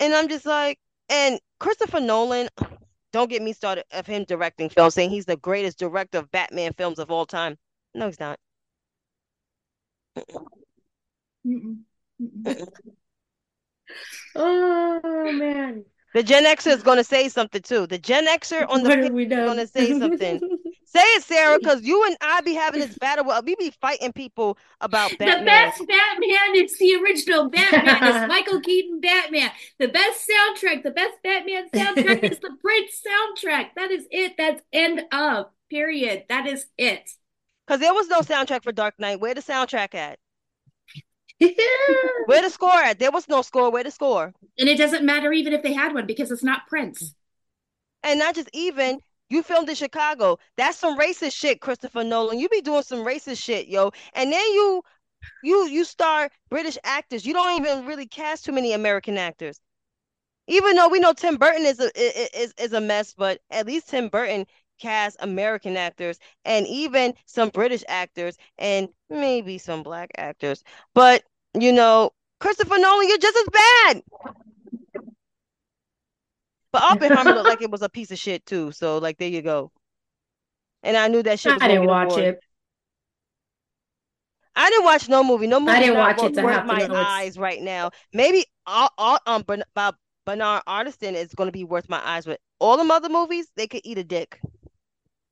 and I'm just like, and Christopher Nolan. Don't get me started of him directing films, saying he's the greatest director of Batman films of all time. No, he's not. Mm-mm. Mm-mm. Oh man. The Gen Xer is going to say something too. The Gen Xer on the is going to say something. Say it, Sara, because you and I be having this battle. We be fighting people about Batman. The best Batman is the original Batman. it's Michael Keaton Batman. The best soundtrack, the best Batman soundtrack is the Prince soundtrack. That is it. That's end of. Period. That is it. Because there was no soundtrack for Dark Knight. Where the soundtrack at? Where the score at? There was no score. Where the score? And it doesn't matter even if they had one because it's not Prince. And not just even, you filmed in Chicago. That's some racist shit, Christopher Nolan. You be doing some racist shit, yo. And then you you you star British actors. You don't even really cast too many American actors. Even though we know Tim Burton is a is is a mess, but at least Tim Burton cast American actors and even some British actors and maybe some black actors. But you know, Christopher Nolan, you're just as bad. But Oppenheimer looked like it was a piece of shit too. So like there you go. And I knew that shit. I didn't watch it. I didn't watch no movie. No movie. I didn't watch it to worth my eyes right now. Maybe all, all um Bernard Arnaulton is going to be worth my eyes, but all the other movies they could eat a dick.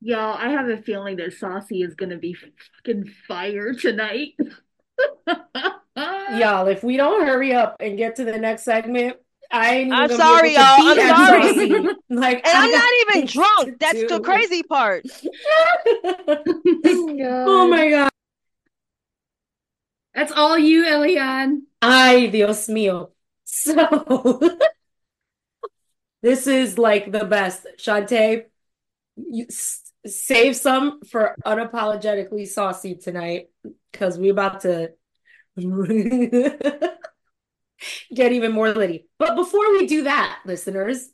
Y'all, I have a feeling that Saucy is going to be fucking fire tonight. Y'all, if we don't hurry up and get to the next segment, I I'm sorry, y'all. I'm sorry. like, and I'm not even drunk. That's do. the crazy part. oh my god. That's all you, Eliann. Ay, Dios mío. So this is like the best. Chantay, you s- save some for unapologetically saucy tonight because we're about to get even more litty. But before we do that, listeners,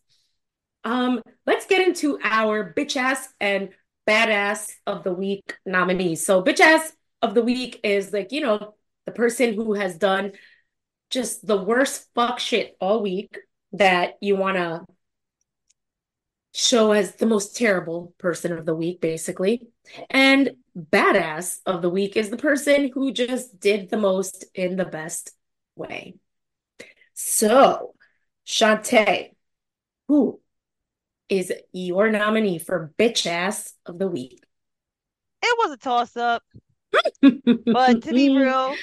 um, let's get into our bitch ass and badass of the week nominees. So, bitch ass of the week is like, you know, the person who has done just the worst fuck shit all week that you want to show as the most terrible person of the week, basically. And badass of the week is the person who just did the most in the best way. So, Chantay, who is your nominee for bitch ass of the week? It was a toss up. but to be real,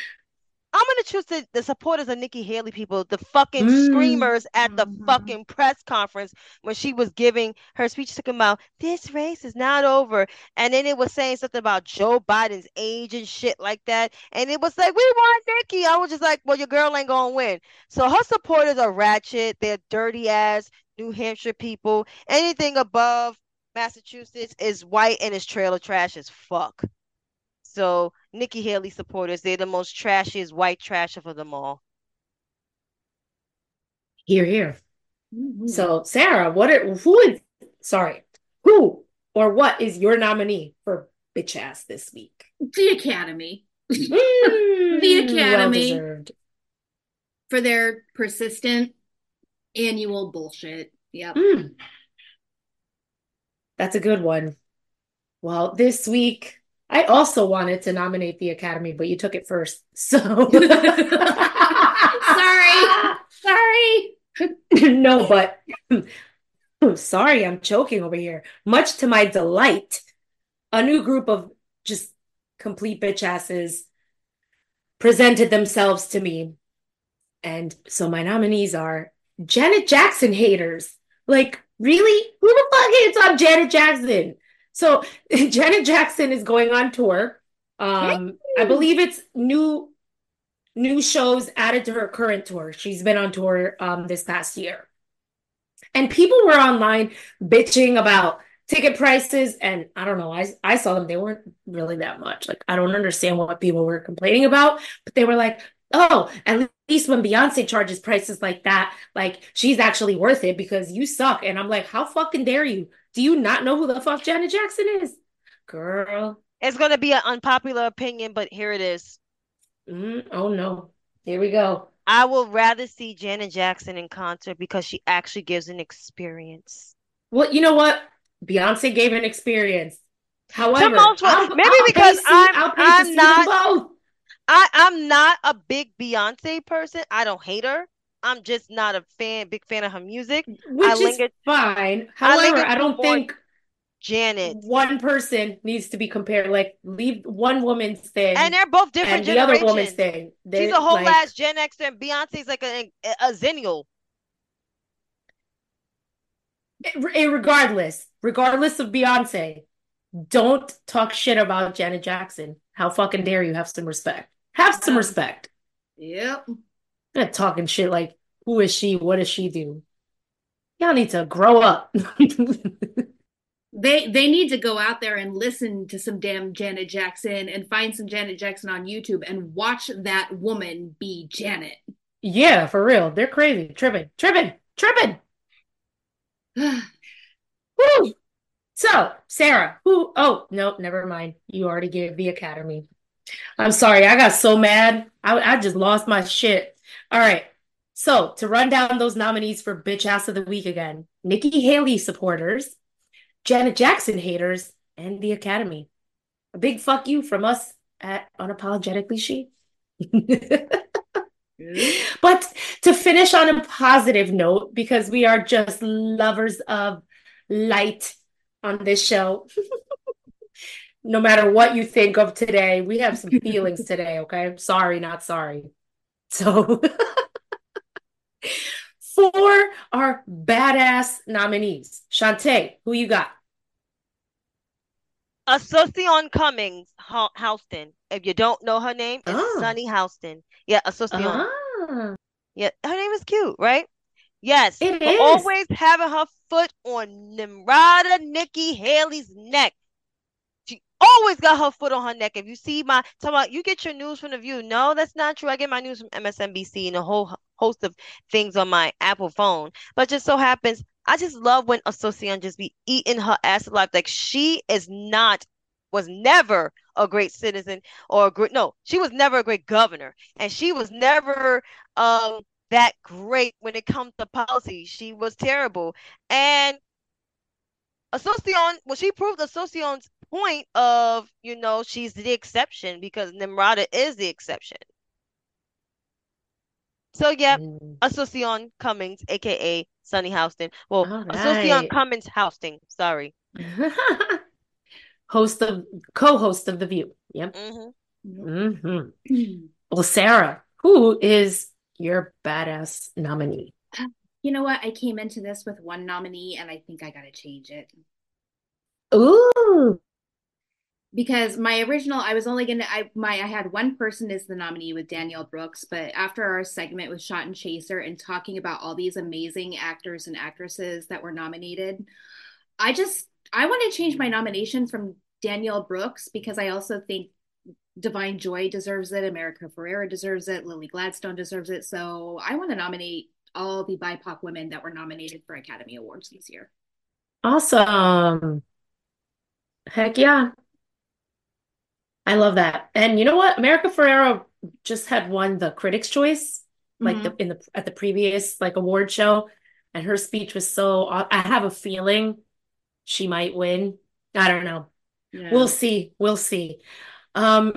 I'm gonna choose the, the supporters of Nikki Haley people, the fucking mm. screamers at the mm-hmm. fucking press conference when she was giving her speech talking about this race is not over. And then it was saying something about Joe Biden's age and shit like that. And it was like, we want Nikki. I was just like, well, your girl ain't gonna win. So her supporters are ratchet, they're dirty ass New Hampshire people. Anything above Massachusetts is white and is trailer trash as fuck. So Nikki Haley supporters, they're the most trashiest white trash of them all. Here, here. Mm-hmm. So Sara, what are who is sorry, who or what is your nominee for bitch ass this week? The Academy. Mm, the Academy well for their persistent annual bullshit. Yep. Mm. That's a good one. Well, this week I also wanted to nominate the Academy, but you took it first. So sorry. Sorry. no, but sorry, I'm choking over here. Much to my delight, a new group of just complete bitch asses presented themselves to me. And so my nominees are Janet Jackson haters. Like, really? Who the fuck hates on Janet Jackson? So Janet Jackson is going on tour. Um, I believe it's new new shows added to her current tour. She's been on tour um, this past year. And people were online bitching about ticket prices and I don't know, I I saw them they weren't really that much. Like I don't understand what people were complaining about, but they were like, "Oh, at least when Beyonce charges prices like that, like she's actually worth it because you suck." And I'm like, "How fucking dare you? Do you not know who the fuck Janet Jackson is? Girl. It's going to be an unpopular opinion, but here it is. Mm, oh, no. Here we go. I would rather see Janet Jackson in concert because she actually gives an experience. Well, you know what? Beyonce gave an experience. However, I'll, maybe I'll because I'm, I'm not. I, I'm not a big Beyonce person. I don't hate her. I'm just not a fan, big fan of her music. Which I is fine. However, I, I don't think Janet. One person needs to be compared. Like leave one woman's thing, And they're both different and the other woman's generations. thing. They, She's a whole like, ass Gen X and Beyonce's like a, a, a Xennial. regardless, regardless of Beyonce, don't talk shit about Janet Jackson. How fucking dare you have some respect? Have some mm-hmm. respect. Yep. Not talking shit like who is she? What does she do? Y'all need to grow up. They they need to go out there and listen to some damn Janet Jackson and find some Janet Jackson on YouTube and watch that woman be Janet. yeah, for real. They're crazy. Tripping, tripping, tripping. Woo! So, Sara, who? Oh, no, never mind. You already gave the Academy. I'm sorry. I got so mad. I, I just lost my shit. All right. So, to run down those nominees for Bitch Ass of the Week again Nikki Haley supporters, Janet Jackson haters, and the Academy. A big fuck you from us at Unapologetically She. But to finish on a positive note, because we are just lovers of light on this show, no matter what you think of today, we have some feelings today, okay? Sorry, not sorry. So, for our badass nominees, Chantay, who you got? Asunción Cummings Hostin. If you don't know her name, it's Oh. Sunny Hostin. Yeah, Asunción. Ah, Yeah, her name is cute, right? Yes. It is. always having her foot on Nimrata Nikki Haley's neck. Always got her foot on her neck. If you see my talking about you get your news from the view. No, that's not true. I get my news from MSNBC and a whole host of things on my Apple phone. But just so happens, I just love when Asunción just be eating her ass alive. Like she is not, was never a great citizen or a great no, she was never a great governor. And she was never um that great when it comes to policy. She was terrible. And Asunción, well, she proved Asunción's point of, you know, she's the exception because Nimrata is the exception. So, yep, Mm. Asunción Cummings, aka Sunny Hostin. Well, All Asunción right. Cummings Hostin. Sorry. Host of co-host of The View. Yep. hmm hmm Well, Sara, who is your badass nominee? You know what? I came into this with one nominee and I think I gotta change it. Ooh. Because my original I was only gonna I my I had one person as the nominee with Danielle Brooks, but after our segment with Shot and Chaser and talking about all these amazing actors and actresses that were nominated, I just I want to change my nomination from Danielle Brooks because I also think Divine Joy deserves it, America Ferrera deserves it, Lily Gladstone deserves it. So I want to nominate all the BIPOC women that were nominated for Academy Awards this year. Awesome. Heck yeah. I love that. And you know what? America Ferrera just had won the Critics' Choice, like the in the at the previous like award show, and her speech was so. I have a feeling she might win. I don't know. Yeah. We'll see. We'll see. Um,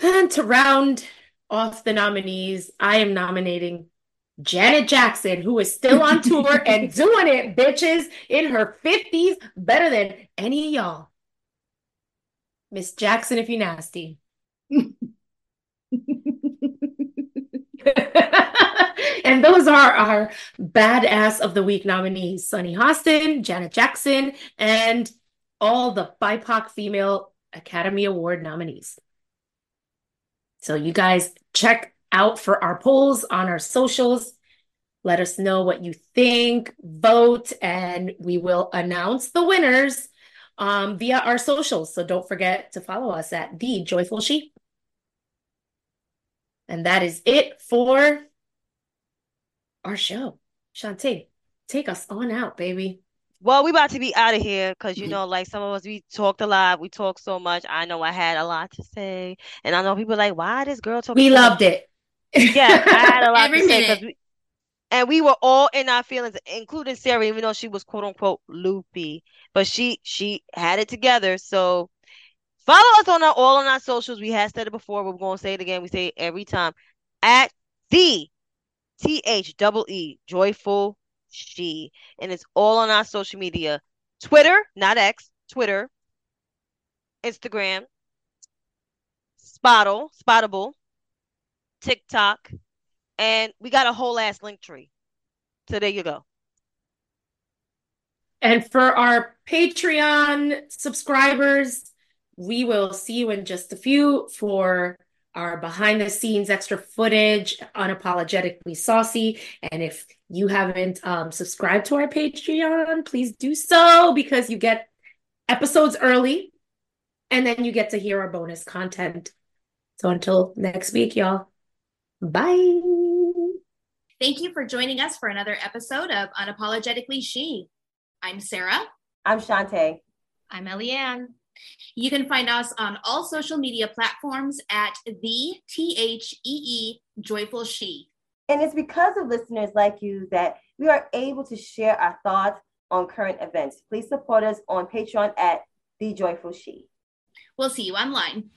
and to round off the nominees, I am nominating Janet Jackson, who is still on tour and doing it, bitches, in her 50s, better than any of y'all. Miss Jackson, if you nasty. and those are our badass of the week nominees Sunny Hostin, Janet Jackson, and all the BIPOC female Academy Award nominees. So, you guys check out for our polls on our socials. Let us know what you think, vote, and we will announce the winners um, via our socials. So, don't forget to follow us at The Joyful Sheep. And that is it for our show. Chantay, take us on out, baby. Well, we about to be out of here because you Mhm. know, like some of us, we talked a lot. We talked so much. I know I had a lot to say, and I know people are like, "Why this girl talking?" We so much?" loved it. Yeah, I had a lot Every to say 'cause minute. we, and we were all in our feelings, including Sara, even though she was quote unquote loopy, but she she had it together. So follow us on our all on our socials. We had said it before, but we're gonna say it again. We say it every time at the T H double E joyful she, and it's all on our social media. Twitter, not X, Twitter, Instagram, Spottle, Spoutible, TikTok, and we got a whole ass Linktree. So there you go. And for our Patreon subscribers, we will see you in just a few for our behind the scenes extra footage, unapologetically saucy. And if you haven't um, subscribed to our Patreon, please do so because you get episodes early and then you get to hear our bonus content. So until next week, y'all. Bye. Thank you for joining us for another episode of Unapologetically She. I'm Sara. I'm Chantay. I'm Eliann. You can find us on all social media platforms at the T H E E Joyful She. And it's because of listeners like you that we are able to share our thoughts on current events. Please support us on Patreon at The Joyful She. We'll see you online.